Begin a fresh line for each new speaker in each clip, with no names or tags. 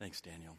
Thanks, Daniel.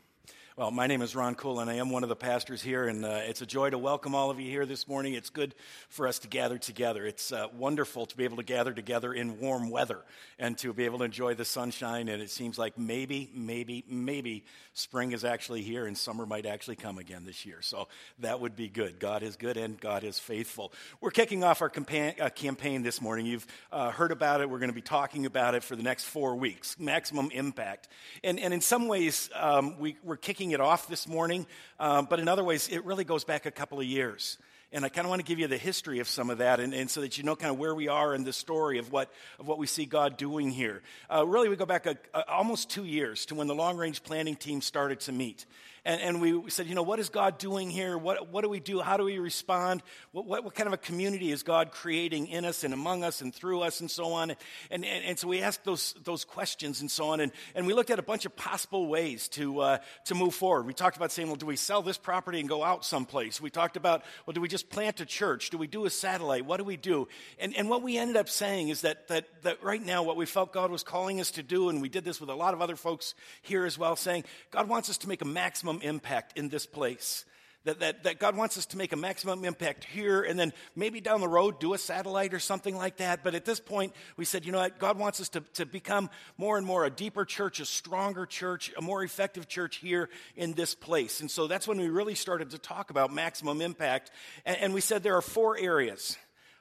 Well, my name is Ron Cool, and I am one of the pastors here, and uh, it's a joy to welcome all of you here this morning. It's good for us to gather together. It's uh, wonderful to be able to gather together in warm weather and to be able to enjoy the sunshine. And it seems like maybe, maybe, maybe spring is actually here and summer might actually come again this year. So that would be good. God is good and God is faithful. We're kicking off our campaign, uh, campaign this morning. You've uh, heard about it. We're going to be talking about it for the next four weeks maximum impact. And, and in some ways, um, we, we're kicking it off this morning, um, but in other ways, it really goes back a couple of years. And I kind of want to give you the history of some of that, and, and, so that you know kind of where we are in the story of what, of what we see God doing here. Uh, really, we go back a, a, almost two years to when the long range planning team started to meet. And, and we said, you know, what is God doing here? What, what do we do? How do we respond? What, what, what, kind of a community is God creating in us and among us and through us and so on? And, and, and so we asked those, those questions and so on. And, and we looked at a bunch of possible ways to, uh, to move forward. We talked about saying, well, do we sell this property and go out someplace? We talked about, well, do we just plant a church? Do we do a satellite? What do we do? And, and what we ended up saying is that, that, that right now, what we felt God was calling us to do, and we did this with a lot of other folks here as well, saying, God wants us to make a maximum maximum impact in this place. That, that, that God wants us to make a maximum impact here and then maybe down the road do a satellite or something like that. But at this point, we said, you know what? God wants us to, to become more and more a deeper church, a stronger church, a more effective church here in this place. And so that's when we really started to talk about maximum impact. And, and we said there are four areas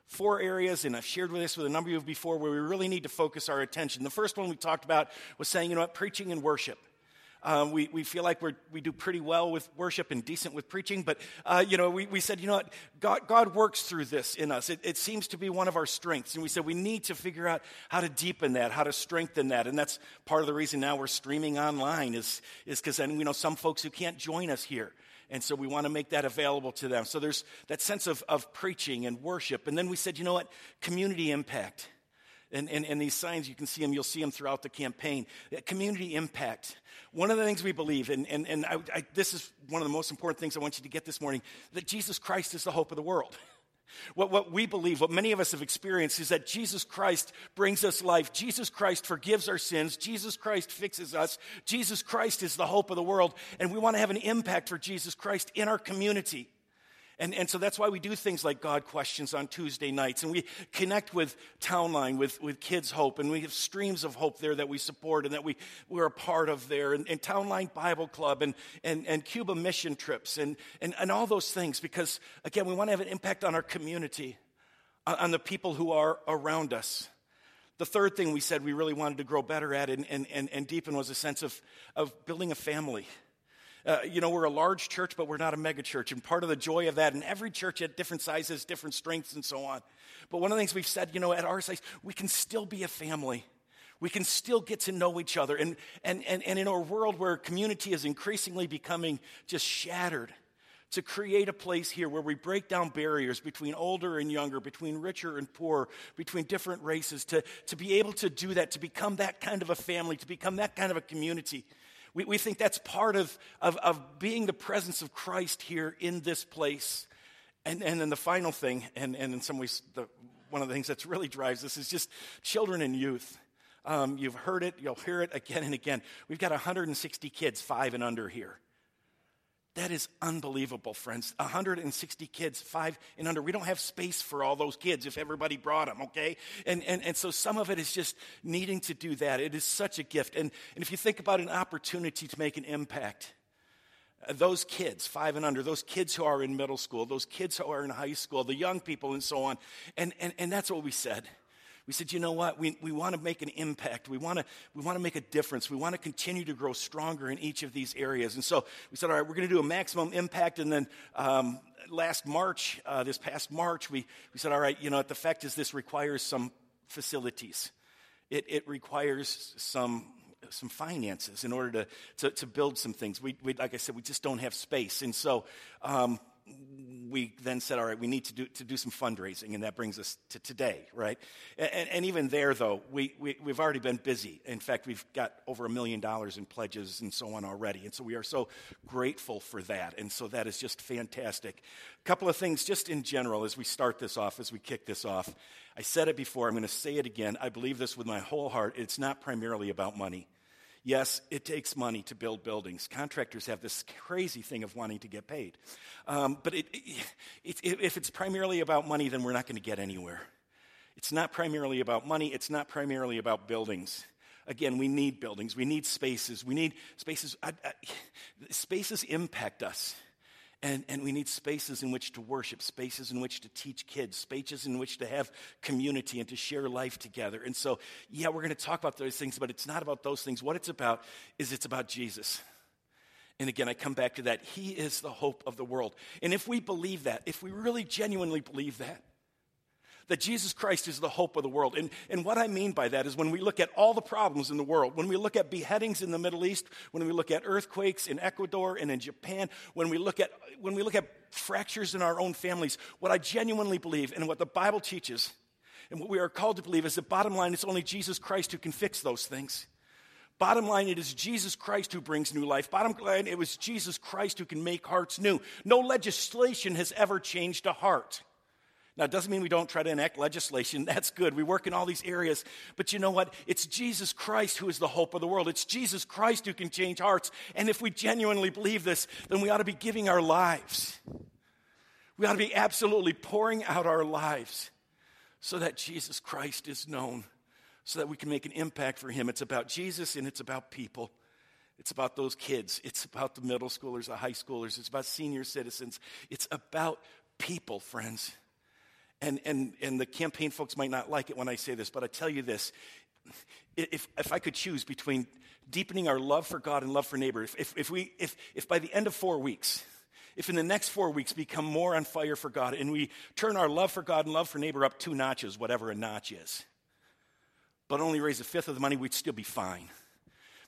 four areas, and I've shared with this with a number of you before, where we really need to focus our attention. The first one we talked about was saying, you know what, preaching and worship. Um, we, we feel like we we do pretty well with worship and decent with preaching, but uh, you know, we, we said, you know what, God, God works through this in us. It, it seems to be one of our strengths, and we said we need to figure out how to deepen that, how to strengthen that, and that's part of the reason now we're streaming online is because then we know some folks who can't join us here. And so we want to make that available to them. So there's that sense of, of preaching and worship. And then we said, you know what? Community impact. And, and, and, these signs, you can see them, you'll see them throughout the campaign. Uh, community impact. One of the things we believe, and, and, and I, I, this is one of the most important things I want you to get this morning, that Jesus Christ is the hope of the world. What, what we believe, what many of us have experienced, is that Jesus Christ brings us life. Jesus Christ forgives our sins. Jesus Christ fixes us. Jesus Christ is the hope of the world. And we want to have an impact for Jesus Christ in our community. And, and so that's why we do things like God Questions on Tuesday nights. And we connect with Townline, with, with Kids Hope. And we have streams of hope there that we support and that we, we're a part of there. And, and Townline Bible Club and, and, and Cuba mission trips and, and, and all those things. Because, again, we want to have an impact on our community, on, on the people who are around us. The third thing we said we really wanted to grow better at and, and, and, and deepen was a sense of, of building a family. Uh, you know, we're a large church, but we're not a mega church. And part of the joy of that, and every church at different sizes, different strengths, and so on. But one of the things we've said, you know, at our size, we can still be a family. We can still get to know each other. And, and, and, and in a world where community is increasingly becoming just shattered, to create a place here where we break down barriers between older and younger, between richer and poor, between different races, to, to be able to do that, to become that kind of a family, to become that kind of a community. We, we think that's part of, of, of being the presence of Christ here in this place. And, and then the final thing, and, and in some ways, the, one of the things that really drives this is just children and youth. Um, you've heard it, you'll hear it again and again. We've got 160 kids, five and under here. That is unbelievable, friends. 160 kids, five and under. We don't have space for all those kids if everybody brought them, okay? And, and, and so some of it is just needing to do that. It is such a gift. And, and if you think about an opportunity to make an impact, uh, those kids, five and under, those kids who are in middle school, those kids who are in high school, the young people, and so on. And, and, and that's what we said. We said, you know what? We, we want to make an impact. We want to, we want to make a difference. We want to continue to grow stronger in each of these areas. And so we said, all right, we're going to do a maximum impact. And then um, last March, uh, this past March, we, we said, all right, you know, the fact is this requires some facilities. It, it requires some some finances in order to, to, to build some things. We, we, like I said, we just don't have space. And so um, we then said, all right, we need to do, to do some fundraising, and that brings us to today, right? And, and even there, though, we, we, we've already been busy. In fact, we've got over a million dollars in pledges and so on already. And so we are so grateful for that. And so that is just fantastic. A couple of things just in general as we start this off, as we kick this off. I said it before, I'm going to say it again. I believe this with my whole heart. It's not primarily about money. Yes, it takes money to build buildings. Contractors have this crazy thing of wanting to get paid. Um, but it, it, it, if it's primarily about money, then we're not going to get anywhere. It's not primarily about money, it's not primarily about buildings. Again, we need buildings, we need spaces, we need spaces. I, I, spaces impact us. And, and we need spaces in which to worship, spaces in which to teach kids, spaces in which to have community and to share life together. And so, yeah, we're going to talk about those things, but it's not about those things. What it's about is it's about Jesus. And again, I come back to that. He is the hope of the world. And if we believe that, if we really genuinely believe that, that Jesus Christ is the hope of the world. And, and what I mean by that is when we look at all the problems in the world, when we look at beheadings in the Middle East, when we look at earthquakes in Ecuador and in Japan, when we look at, when we look at fractures in our own families, what I genuinely believe and what the Bible teaches and what we are called to believe is the bottom line, it's only Jesus Christ who can fix those things. Bottom line, it is Jesus Christ who brings new life. Bottom line, it was Jesus Christ who can make hearts new. No legislation has ever changed a heart. Now, it doesn't mean we don't try to enact legislation. That's good. We work in all these areas. But you know what? It's Jesus Christ who is the hope of the world. It's Jesus Christ who can change hearts. And if we genuinely believe this, then we ought to be giving our lives. We ought to be absolutely pouring out our lives so that Jesus Christ is known, so that we can make an impact for Him. It's about Jesus and it's about people. It's about those kids. It's about the middle schoolers, the high schoolers. It's about senior citizens. It's about people, friends. And, and, and the campaign folks might not like it when I say this, but I tell you this. If, if I could choose between deepening our love for God and love for neighbor, if, if, if, we, if, if by the end of four weeks, if in the next four weeks become more on fire for God and we turn our love for God and love for neighbor up two notches, whatever a notch is, but only raise a fifth of the money, we'd still be fine.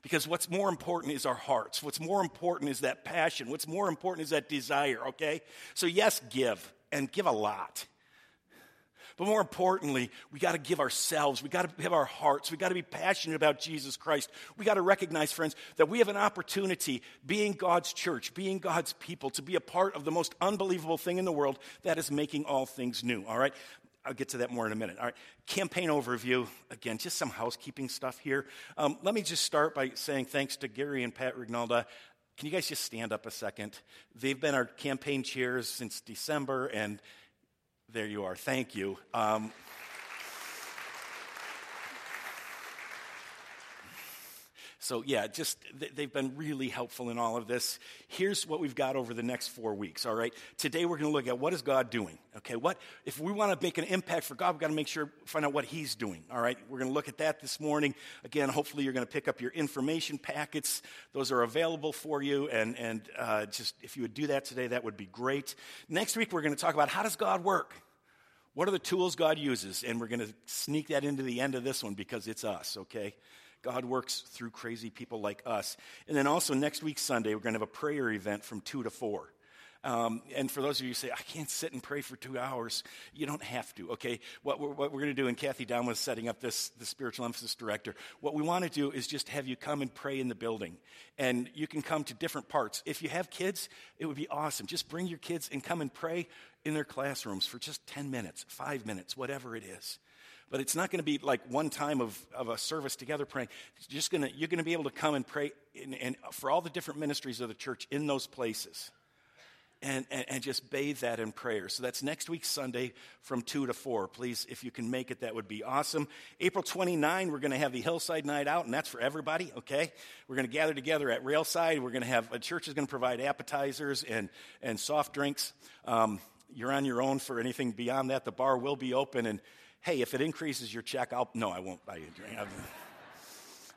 Because what's more important is our hearts. What's more important is that passion. What's more important is that desire, okay? So, yes, give, and give a lot. But more importantly, we got to give ourselves, we got to have our hearts, we got to be passionate about Jesus Christ. We got to recognize, friends, that we have an opportunity, being God's church, being God's people, to be a part of the most unbelievable thing in the world that is making all things new, all right? I'll get to that more in a minute. All right, campaign overview. Again, just some housekeeping stuff here. Um, let me just start by saying thanks to Gary and Pat Rignalda. Can you guys just stand up a second? They've been our campaign chairs since December, and there you are. Thank you. Um, So, yeah, just they've been really helpful in all of this. Here's what we've got over the next four weeks, all right? Today we're going to look at what is God doing, okay? What, if we want to make an impact for God, we've got to make sure, find out what He's doing, all right? We're going to look at that this morning. Again, hopefully you're going to pick up your information packets. Those are available for you, and, and uh, just if you would do that today, that would be great. Next week we're going to talk about how does God work? What are the tools God uses? And we're going to sneak that into the end of this one because it's us, okay? God works through crazy people like us. And then also next week, Sunday, we're going to have a prayer event from 2 to 4. Um, and for those of you who say, I can't sit and pray for two hours, you don't have to, okay? What we're, what we're going to do, and Kathy Down was setting up this, the spiritual emphasis director, what we want to do is just have you come and pray in the building. And you can come to different parts. If you have kids, it would be awesome. Just bring your kids and come and pray in their classrooms for just 10 minutes, five minutes, whatever it is. But it's not going to be like one time of, of a service together praying. It's just gonna, you're going to be able to come and pray in, in, for all the different ministries of the church in those places. And, and, and, just bathe that in prayer. So that's next week, Sunday, from 2 to 4. Please, if you can make it, that would be awesome. April 29, we're going to have the Hillside Night Out, and that's for everybody, okay? We're going to gather together at Railside. We're going to have, a church is going to provide appetizers and, and soft drinks. Um, you're on your own for anything beyond that. The bar will be open, and hey, if it increases your check, I'll, no, I won't buy you a drink.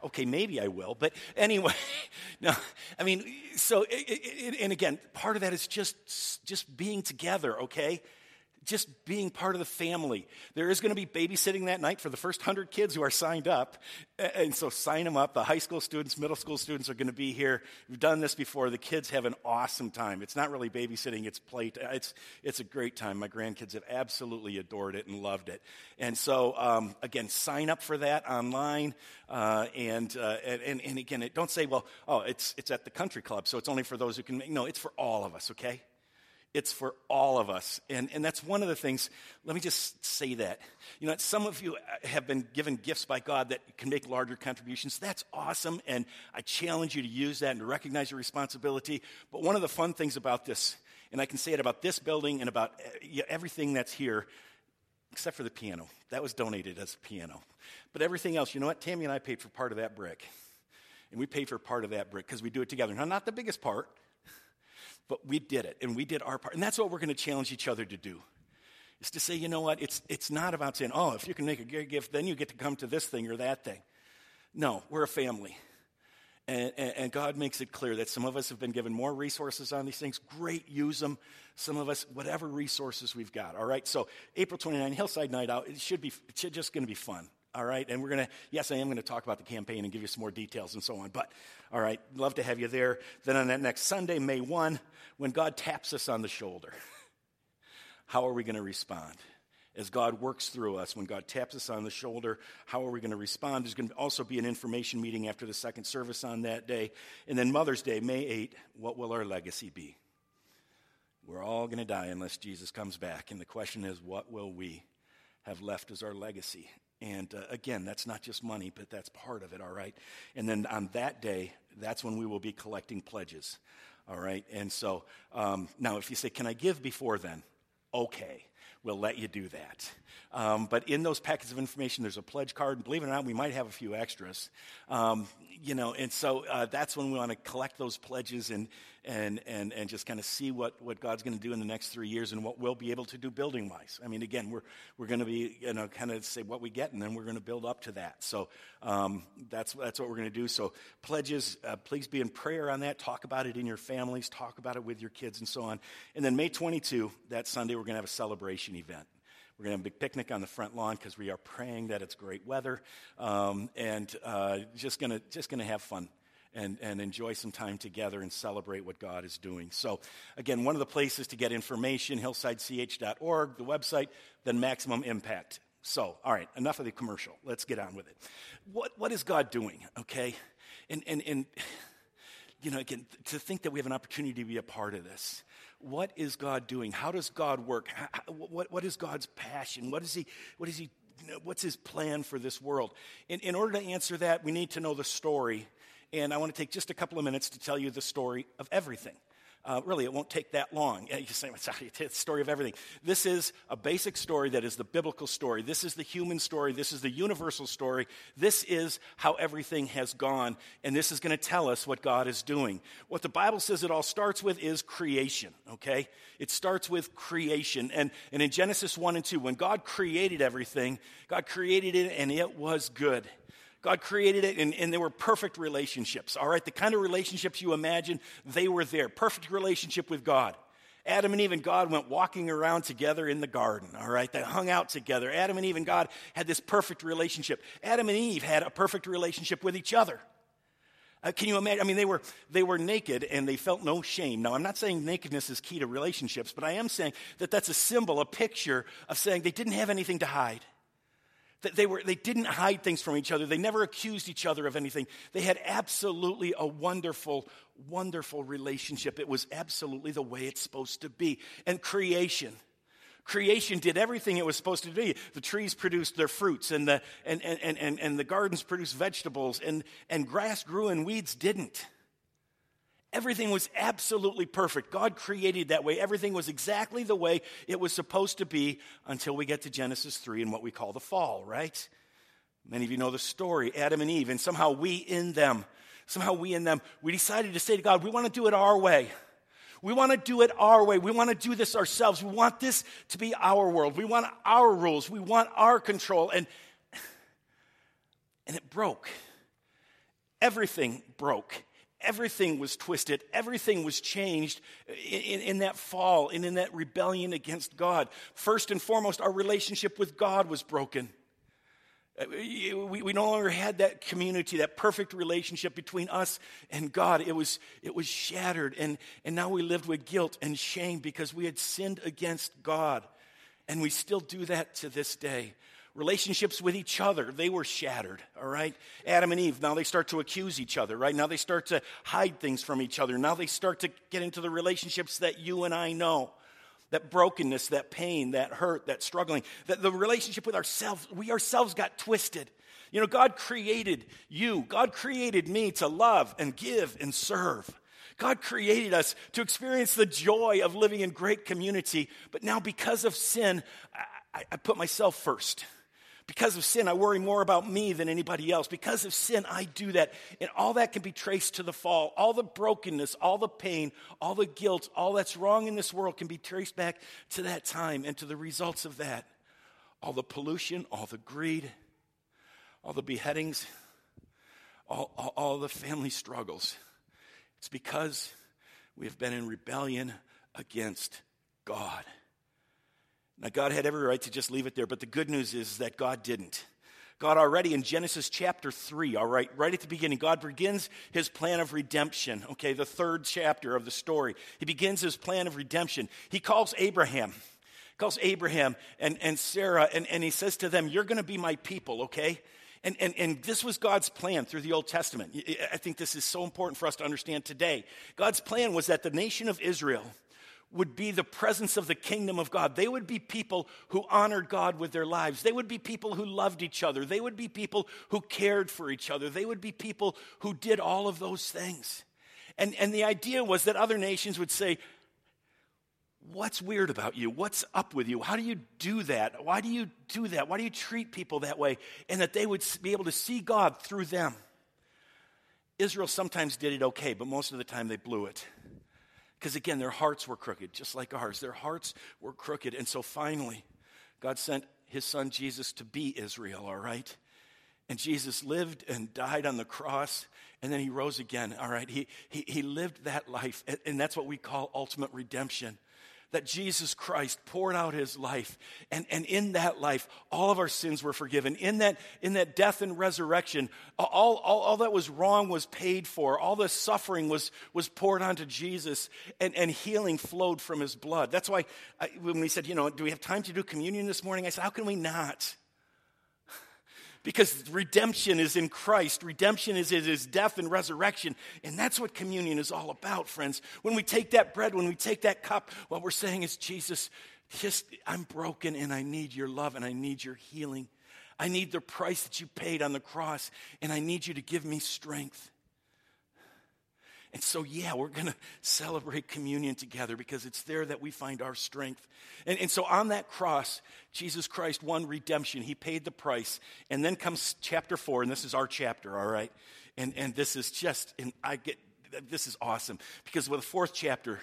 okay, maybe I will. But anyway, no, I mean, so, and again, part of that is just, just being together, okay? Just being part of the family. There is going to be babysitting that night for the first 100 kids who are signed up. And so sign them up. The high school students, middle school students are going to be here. We've done this before. The kids have an awesome time. It's not really babysitting, it's play. It's, it's a great time. My grandkids have absolutely adored it and loved it. And so, um, again, sign up for that online. Uh, and, uh, and, and again, don't say, well, oh, it's, it's at the country club, so it's only for those who can make. No, it's for all of us, okay? It's for all of us. And, and that's one of the things, let me just say that. You know, some of you have been given gifts by God that can make larger contributions. That's awesome. And I challenge you to use that and to recognize your responsibility. But one of the fun things about this, and I can say it about this building and about eh, everything that's here, except for the piano. That was donated as a piano. But everything else, you know what? Tammy and I paid for part of that brick. And we paid for part of that brick because we do it together. Now, not the biggest part but we did it, and we did our part. And that's what we're going to challenge each other to do. Is to say, you know what, it's, it's not about saying, oh, if you can make a good gift, then you get to come to this thing or that thing. No, we're a family. And, and, and, God makes it clear that some of us have been given more resources on these things. Great, use them. Some of us, whatever resources we've got. All right. So April 29, Hillside Night Out. It should be. Just going to be fun. All right. And we're going to. Yes, I am going to talk about the campaign and give you some more details and so on. But all right, love to have you there. Then on that next Sunday, May 1, when God taps us on the shoulder, how are we going to respond? As God works through us, when God taps us on the shoulder, how are we going to respond? There's going to also be an information meeting after the second service on that day. And then Mother's Day, May 8, what will our legacy be? We're all going to die unless Jesus comes back. And the question is, what will we have left as our legacy? And uh, again, that's not just money, but that's part of it, all right? And then on that day, that's when we will be collecting pledges. All right. And so um, now, if you say, Can I give before then? Okay. We'll let you do that. Um, but in those packets of information, there's a pledge card. Believe it or not, we might have a few extras. Um, you know, and so uh, that's when we want to collect those pledges and, and, and, and just kind of see what, what God's going to do in the next three years and what we'll be able to do building wise. I mean, again, we're, we're going to be, you know, kind of say what we get and then we're going to build up to that. So um, that's, that's what we're going to do. So pledges, uh, please be in prayer on that. Talk about it in your families, talk about it with your kids and so on. And then May 22, that Sunday, we're going to have a celebration event. We're going to have a big picnic on the front lawn because we are praying that it's great weather um, and uh, just going to just gonna have fun and, and enjoy some time together and celebrate what God is doing. So, again, one of the places to get information, hillsidech.org, the website, then Maximum Impact. So, all right, enough of the commercial. Let's get on with it. What, what is God doing, okay? And, and, and, you know, again, to think that we have an opportunity to be a part of this. What is God doing? How does God work? How, what, what is God's passion? What is he, what is he, what's his plan for this world? In, in order to answer that, we need to know the story and I want to take just a couple of minutes to tell you the story of everything. Uh, really, it won't take that long. You say, it's the story of everything. This is a basic story that is the biblical story. This is the human story. This is the universal story. This is how everything has gone. And this is going to tell us what God is doing. What the Bible says it all starts with is creation, okay? It starts with creation. And, and in Genesis 1 and 2, when God created everything, God created it and it was good. God created it and, and they were perfect relationships, all right? The kind of relationships you imagine, they were there. Perfect relationship with God. Adam and Eve and God went walking around together in the garden, all right? They hung out together. Adam and Eve and God had this perfect relationship. Adam and Eve had a perfect relationship with each other. Uh, can you imagine? I mean, they were, they were naked and they felt no shame. Now, I'm not saying nakedness is key to relationships, but I am saying that that's a symbol, a picture of saying they didn't have anything to hide. They, were, they didn't hide things from each other. They never accused each other of anything. They had absolutely a wonderful, wonderful relationship. It was absolutely the way it's supposed to be. And creation. Creation did everything it was supposed to do. The trees produced their fruits, and the, and, and, and, and the gardens produced vegetables, and, and grass grew and weeds didn't. Everything was absolutely perfect. God created that way. Everything was exactly the way it was supposed to be until we get to Genesis 3 and what we call the fall, right? Many of you know the story Adam and Eve, and somehow we in them, somehow we in them, we decided to say to God, we want to do it our way. We want to do it our way. We want to do this ourselves. We want this to be our world. We want our rules. We want our control. And, and it broke. Everything broke everything was twisted, everything was changed in, in, in, that fall and in that rebellion against God. First and foremost, our relationship with God was broken. Uh, we, we no longer had that community, that perfect relationship between us and God. It was, it was shattered, and, and now we lived with guilt and shame because we had sinned against God. And we still do that to this day relationships with each other. They were shattered all right? Adam and eve now they start to accuse each other right? Now they start to hide things from each other. Now they start to get into the relationships that you and i know. That brokenness, that pain, that hurt, that struggling, that the relationship with ourselves, we ourselves got twisted. You know, God created you, God created me to love and give and serve. God created us to experience the joy of living in great community, but now because of sin, I, I, put myself first. Because of sin, I worry more about me than anybody else. Because of sin, I do that. And all that can be traced to the fall. All the brokenness, all the pain, all the guilt, all that's wrong in this world can be traced back to that time and to the results of that. All the pollution, all the greed, all the beheadings, all, all, all the family struggles. It's because we have been in rebellion against God. Now, God had every right to just leave it there, but the good news is that God didn't. God already in Genesis chapter 3, all right, right at the beginning, God begins his plan of redemption, okay, the third chapter of the story. He begins his plan of redemption. He calls Abraham, calls Abraham and, and Sarah, and, and he says to them, You're going to be my people, okay? And, and, and this was God's plan through the Old Testament. I think this is so important for us to understand today. God's plan was that the nation of Israel would be the presence of the kingdom of God. They would be people who honored God with their lives. They would be people who loved each other. They would be people who cared for each other. They would be people who did all of those things. And, and the idea was that other nations would say, What's weird about you? What's up with you? How do you do that? Why do you do that? Why do you treat people that way? And that they would be able to see God through them. Israel sometimes did it okay, but most of the time they blew it. Because again, their hearts were crooked, just like ours. Their hearts were crooked. And so finally, God sent his son Jesus to be Israel, all right? And Jesus lived and died on the cross, and then he rose again, all right? He, he, he lived that life, and that's what we call ultimate redemption that Jesus Christ poured out his life. And, and in that life, all of our sins were forgiven. In that, in that death and resurrection, all, all, all that was wrong was paid for. All the suffering was, was poured onto Jesus, and, and healing flowed from his blood. That's why I, when we said, you know, do we have time to do communion this morning? I said, how can we not? Because redemption is in Christ. Redemption is his death and resurrection. And that's what communion is all about, friends. When we take that bread, when we take that cup, what we're saying is, Jesus, just, I'm broken and I need your love and I need your healing. I need the price that you paid on the cross and I need you to give me strength. And so, yeah, we're going to celebrate communion together because it's there that we find our strength. And, and, so, on that cross, Jesus Christ won redemption. He paid the price. And then comes chapter four, and this is our chapter, all right? And, and this is just, and I get, this is awesome because with the fourth chapter,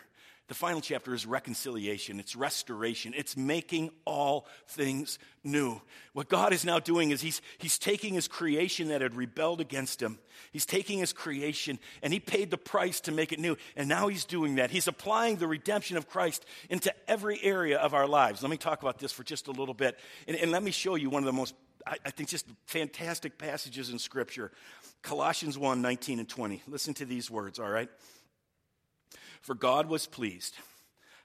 the final chapter is reconciliation, it's restoration, it's making all things new. What God is now doing is he's, he's taking his creation that had rebelled against him, he's taking his creation and he paid the price to make it new. And now he's doing that. He's applying the redemption of Christ into every area of our lives. Let me talk about this for just a little bit. And, and let me show you one of the most, I, I think, just fantastic passages in Scripture Colossians 1 19 and 20. Listen to these words, all right? For God was pleased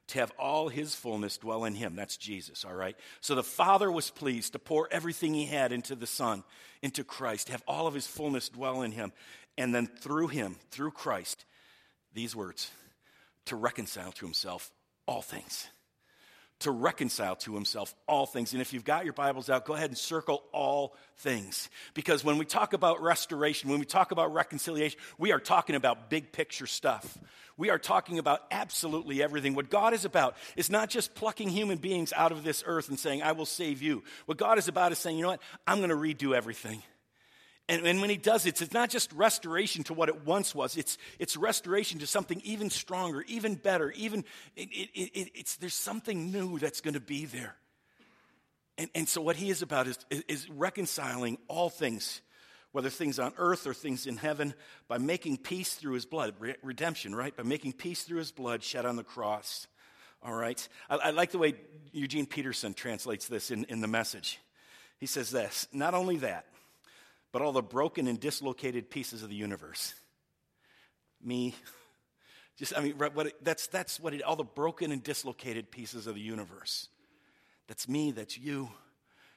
to have all his fullness dwell in him. That's Jesus, all right? So the Father was pleased to pour everything he had into the Son, into Christ, have all of his fullness dwell in him. And then through him, through Christ, these words to reconcile to himself all things to reconcile to himself all things. And if you've got your Bibles out, go ahead and circle all things. Because when we talk about restoration, when we talk about reconciliation, we are talking about big picture stuff. We are talking about absolutely everything. What God is about is not just plucking human beings out of this earth and saying, I will save you. What God is about is saying, you know what? I'm going to redo everything. And, and, when he does it, it's not just restoration to what it once was, it's, it's restoration to something even stronger, even better, even, it, it, it, it's, there's something new that's going to be there. And, and so what he is about is, is reconciling all things, whether things on earth or things in heaven, by making peace through his blood, redemption, right? By making peace through his blood shed on the cross. All right? I, I like the way Eugene Peterson translates this in, in the message. He says this, not only that, but all the broken and dislocated pieces of the universe. Me, just, I mean, what it, that's, that's what it, all the broken and dislocated pieces of the universe. That's me, that's you,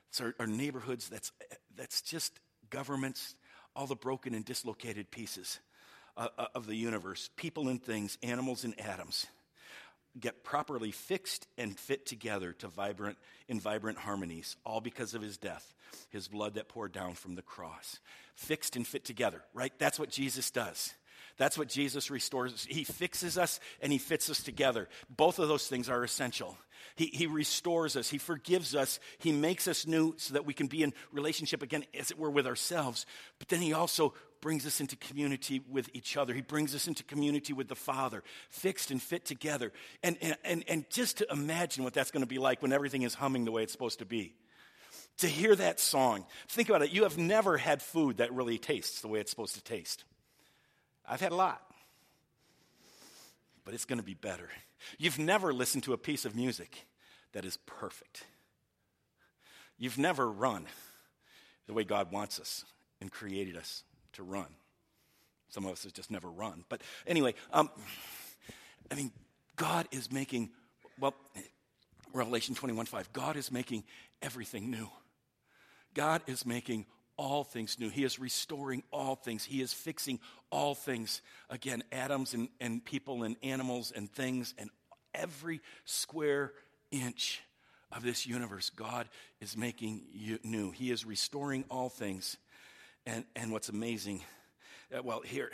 it's our, our neighborhoods, that's, that's just governments, all the broken and dislocated pieces uh, uh, of the universe, people and things, animals and atoms. Get properly fixed and fit together to vibrant in vibrant harmonies all because of his death his blood that poured down from the cross. Fixed and fit together right? That's what jesus does. That's what jesus restores. He fixes us and he fits us together. Both of those things are essential. He, he restores us. He forgives us. He makes us new so that we can be in relationship again as it were with ourselves. But then he also brings us into community with each other. He brings us into community with the Father, fixed and fit together. And, and, and just to imagine what that's going to be like when everything is humming the way it's supposed to be. To hear that song, think about it. You have never had food that really tastes the way it's supposed to taste. I've had a lot, but it's going to be better. You've never listened to a piece of music that is perfect. You've never run the way God wants us and created us to run. Some of us have just never run. But anyway, um, I mean, God is making, well, Revelation 21 5, God is making everything new. God is making all things new. He is restoring all things. He is fixing all things. Again, atoms and, and people and animals and things and every square inch of this universe, God is making new. He is restoring all things. And, and what's amazing, uh, well, here,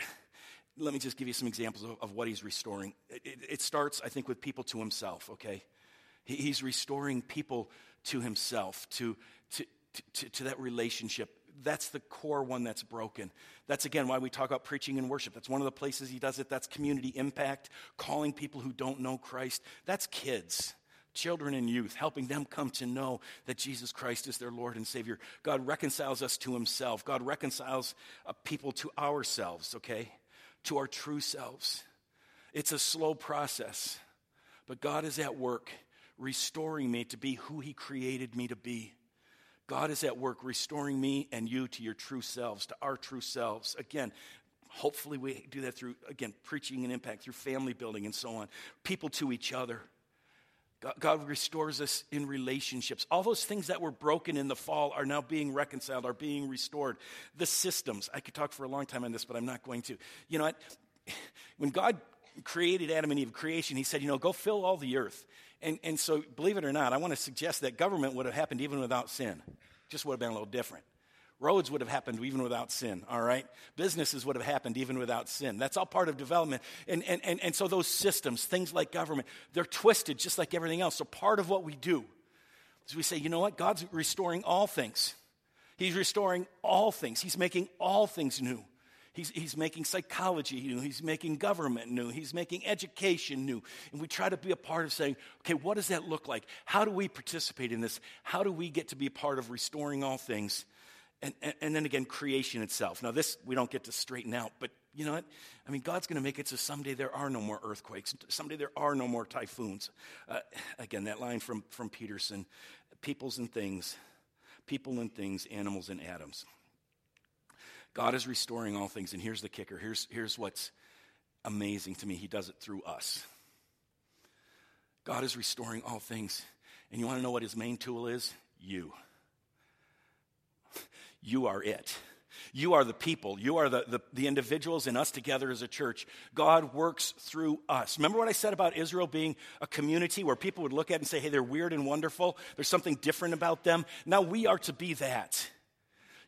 let me just give you some examples of, of what he's restoring. It, it, it, starts, I think, with people to himself, okay? He, he's restoring people to himself, to, to, to, to that relationship. That's the core one that's broken. That's again why we talk about preaching and worship. That's one of the places he does it. That's community impact, calling people who don't know Christ. That's kids children and youth, helping them come to know that Jesus Christ is their Lord and Savior. God reconciles us to Himself. God reconciles uh, people to ourselves, okay? To our true selves. It's a slow process, but God is at work restoring me to be who He created me to be. God is at work restoring me and you to your true selves, to our true selves. Again, hopefully we do that through, again, preaching and impact, through family building and so on, people to each other. God restores us in relationships. All those things that were broken in the fall are now being reconciled, are being restored. The systems, I could talk for a long time on this, but I'm not going to. You know? When God created Adam and Eve, creation, He said, you know, go fill all the earth. And, and so, believe it or not, I want to suggest that government would have happened even without sin. Just would have been a little different. Roads would have happened even without sin, all right? Businesses would have happened even without sin. That's all part of development. And, and, and, and so those systems, things like government, they're twisted just like everything else. So part of what we do is we say, you know what? God's restoring all things. He's restoring all things. He's making all things new. He's, he's making psychology new. He's making government new. He's making education new. And we try to be a part of saying, okay, what does that look like? How do we participate in this? How do we get to be a part of restoring all things? And, and, and, then again, creation itself. Now, this we don't get to straighten out, but you know what? I mean, God's going to make it so someday there are no more earthquakes. Someday there are no more typhoons. Uh, again, that line from, from Peterson peoples and things, people and things, animals and atoms. God is restoring all things, and here's the kicker. Here's, here's what's amazing to me He does it through us. God is restoring all things. And you want to know what His main tool is? You. You are it. You are the people. You are the, the, the, individuals and us together as a church. God works through us. Remember what I said about Israel being a community where people would look at and say, hey, they're weird and wonderful. There's something different about them. Now we are to be that.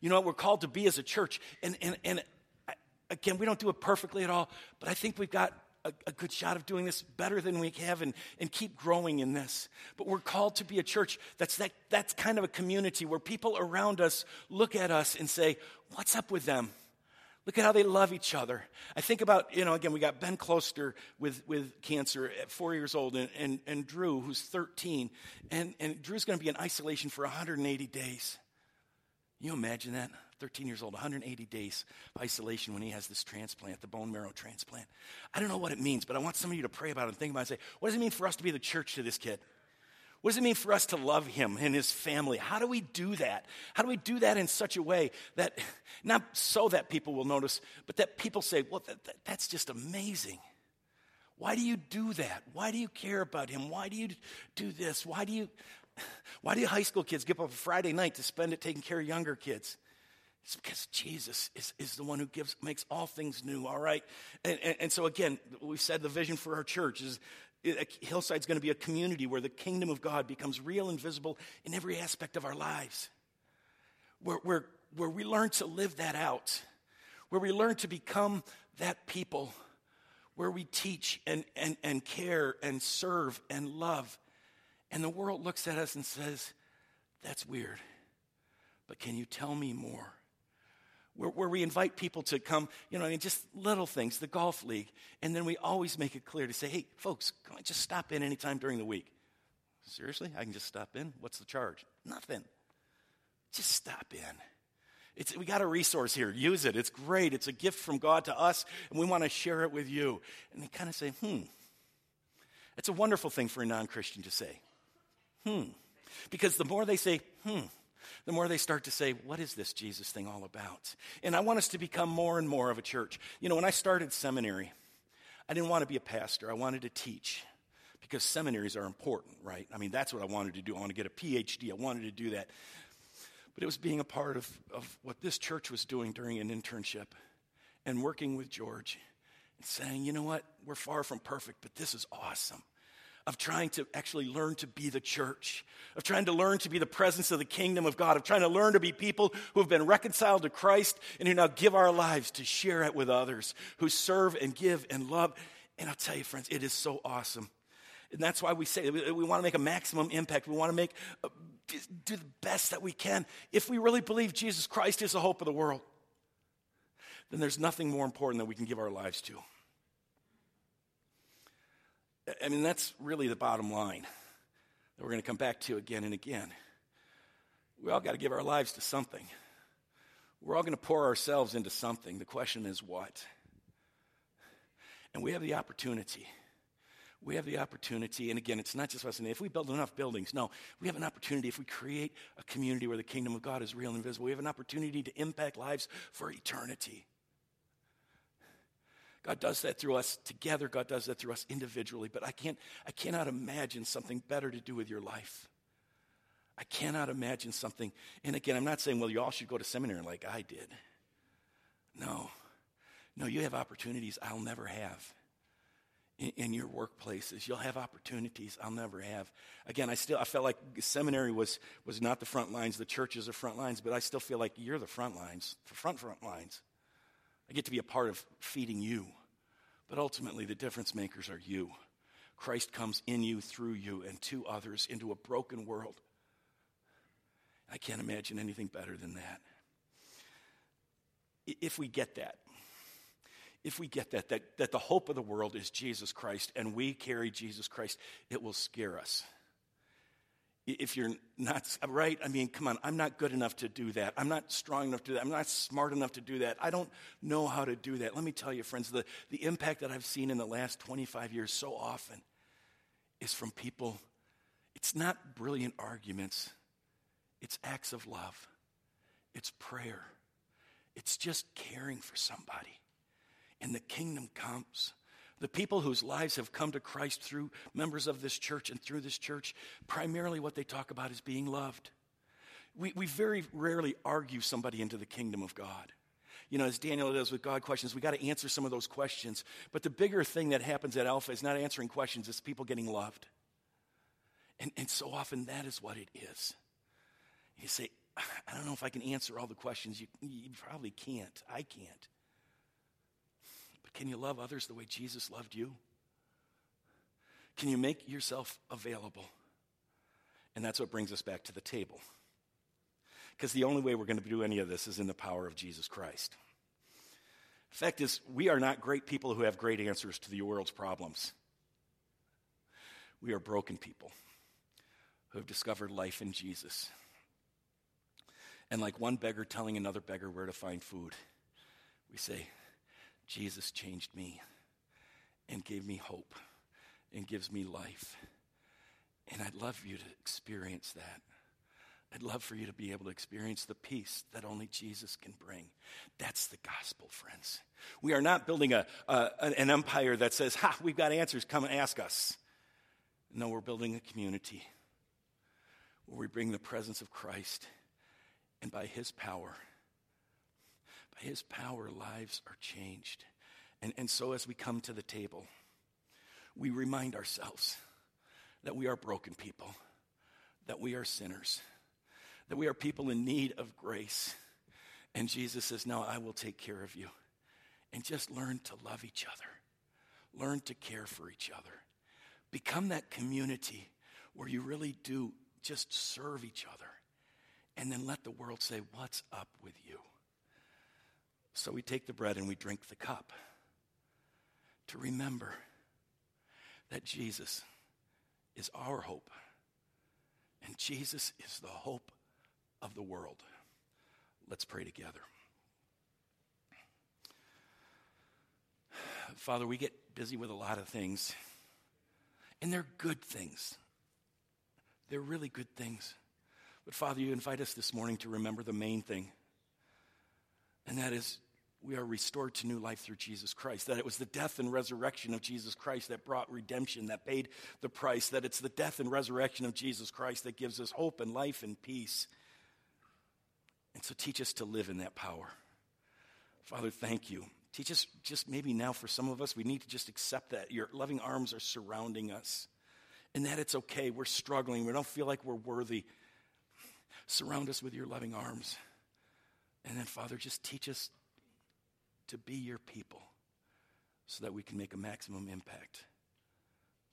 You know what we're called to be as a church. And, and, and again, we don't do it perfectly at all, but I think we've got a, a, good shot of doing this better than we have and, and keep growing in this. But we're called to be a church that's that, that's kind of a community where people around us look at us and say, What's up with them? Look at how they love each other. I think about, you know, again, we got Ben Closter with, with cancer at four years old and, and, and Drew, who's 13. And, and Drew's going to be in isolation for 180 days. you imagine that? 13 years old, 180 days of isolation when he has this transplant, the bone marrow transplant. I don't know what it means, but I want some of you to pray about it and think about it and say, what does it mean for us to be the church to this kid? What does it mean for us to love him and his family? How do we do that? How do we do that in such a way that, not so that people will notice, but that people say, well, that, that, that's just amazing. Why do you do that? Why do you care about him? Why do you do this? Why do you, why do high school kids give up a Friday night to spend it taking care of younger kids? It's because Jesus is, is the one who gives, makes all things new, all right? And, and, and, so, again, we've said the vision for our church is Hillside's going to be a community where the kingdom of God becomes real and visible in every aspect of our lives. Where, where, where we learn to live that out, where we learn to become that people, where we teach and, and, and care and serve and love. And the world looks at us and says, That's weird, but can you tell me more? Where, where, we invite people to come, you know, I mean, just little things, the golf league. And then we always make it clear to say, hey, folks, come on, just stop in anytime during the week. Seriously? I can just stop in? What's the charge? Nothing. Just stop in. It's, we got a resource here. Use it. It's great. It's a gift from God to us, and we want to share it with you. And they kind of say, hmm. It's a wonderful thing for a non Christian to say. Hmm. Because the more they say, hmm, the more they start to say, What is this Jesus thing all about? And I want us to become more and more of a church. You know, when I started seminary, I didn't want to be a pastor, I wanted to teach because seminaries are important, right? I mean, that's what I wanted to do. I want to get a PhD, I wanted to do that. But it was being a part of, of what this church was doing during an internship and working with George and saying, you know what, we're far from perfect, but this is awesome of trying to actually learn to be the church, of trying to learn to be the presence of the kingdom of God, of trying to learn to be people who have been reconciled to Christ and who now give our lives to share it with others, who serve and give and love. And I'll tell you, friends, it is so awesome. And that's why we say we, we want to make a maximum impact. We want to make uh, do the best that we can. If we really believe Jesus Christ is the hope of the world, then there's nothing more important that we can give our lives to. I mean, that's really the bottom line that we're going to come back to again and again. We all got to give our lives to something. We're all going to pour ourselves into something. The question is what? And we have the opportunity. We have the opportunity, and again, it's not just us. And if we build enough buildings, no, we have an opportunity. If we create a community where the kingdom of God is real and visible, we have an opportunity to impact lives for eternity. God does that through us together. God does that through us individually. But I can't, I cannot imagine something better to do with your life. I cannot imagine something. And again, I'm not saying, well, you all should go to seminary like I did. No. No, you have opportunities I'll never have in, in your workplaces. You'll have opportunities I'll never have. Again, I still I felt like seminary was was not the front lines. The churches are front lines, but I still feel like you're the front lines, the front front lines. I get to be a part of feeding you. But ultimately, the difference makers are you. Christ comes in you, through you, and to others into a broken world. I can't imagine anything better than that. If we get that, if we get that, that, that the hope of the world is Jesus Christ and we carry Jesus Christ, it will scare us if you're not right? I mean come on i'm not good enough to do that. I'm not strong enough to do that. I'm not smart enough to do that. I don't know how to do that. Let me tell you friends the, the impact that i've seen in the last 25 years so often is from people it's not brilliant arguments. It's acts of love. It's prayer. It's just caring for somebody. And the kingdom comes the people whose lives have come to Christ through members of this church and through this church, primarily what they talk about is being loved. We, we very rarely argue somebody into the kingdom of God. You know, as Daniel does with God questions, we got to answer some of those questions. But the bigger thing that happens at Alpha is not answering questions, it's people getting loved. And, and so often that is what it is. You say, I don't know if I can answer all the questions. You, you probably can't. I can't. But can you love others the way Jesus loved you? Can you make yourself available? And that's what brings us back to the table. Because the only way we're going to do any of this is in the power of Jesus Christ. The fact is, we are not great people who have great answers to the world's problems. We are broken people who have discovered life in Jesus. And like one beggar telling another beggar where to find food, we say, Jesus changed me and gave me hope and gives me life. And I'd love for you to experience that. I'd love for you to be able to experience the peace that only Jesus can bring. That's the gospel, friends. We are not building a, a, an empire that says, Ha, we've got answers, come and ask us. No, we're building a community where we bring the presence of Christ and by his power his power, lives are changed. And, and so as we come to the table, we remind ourselves that we are broken people, that we are sinners, that we are people in need of grace. And Jesus says, No, I will take care of you. And just learn to love each other, learn to care for each other. Become that community where you really do just serve each other. And then let the world say, What's up with you? So we take the bread and we drink the cup to remember that Jesus is our hope. And Jesus is the hope of the world. Let's pray together. Father, we get busy with a lot of things, and they're good things. They're really good things. But Father, you invite us this morning to remember the main thing, and that is we are restored to new life through Jesus Christ. That it was the death and resurrection of Jesus Christ that brought redemption, that paid the price. That it's the death and resurrection of Jesus Christ that gives us hope and life and peace. And so teach us to live in that power. Father, thank you. Teach us just maybe now for some of us, we need to just accept that. Your loving arms are surrounding us and that it's okay. We're struggling. We don't feel like we're worthy. Surround us with your loving arms. And then, Father, just teach us to be your people so that we can make a maximum impact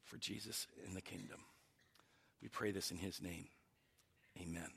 for Jesus in the kingdom. We pray this in his name. Amen.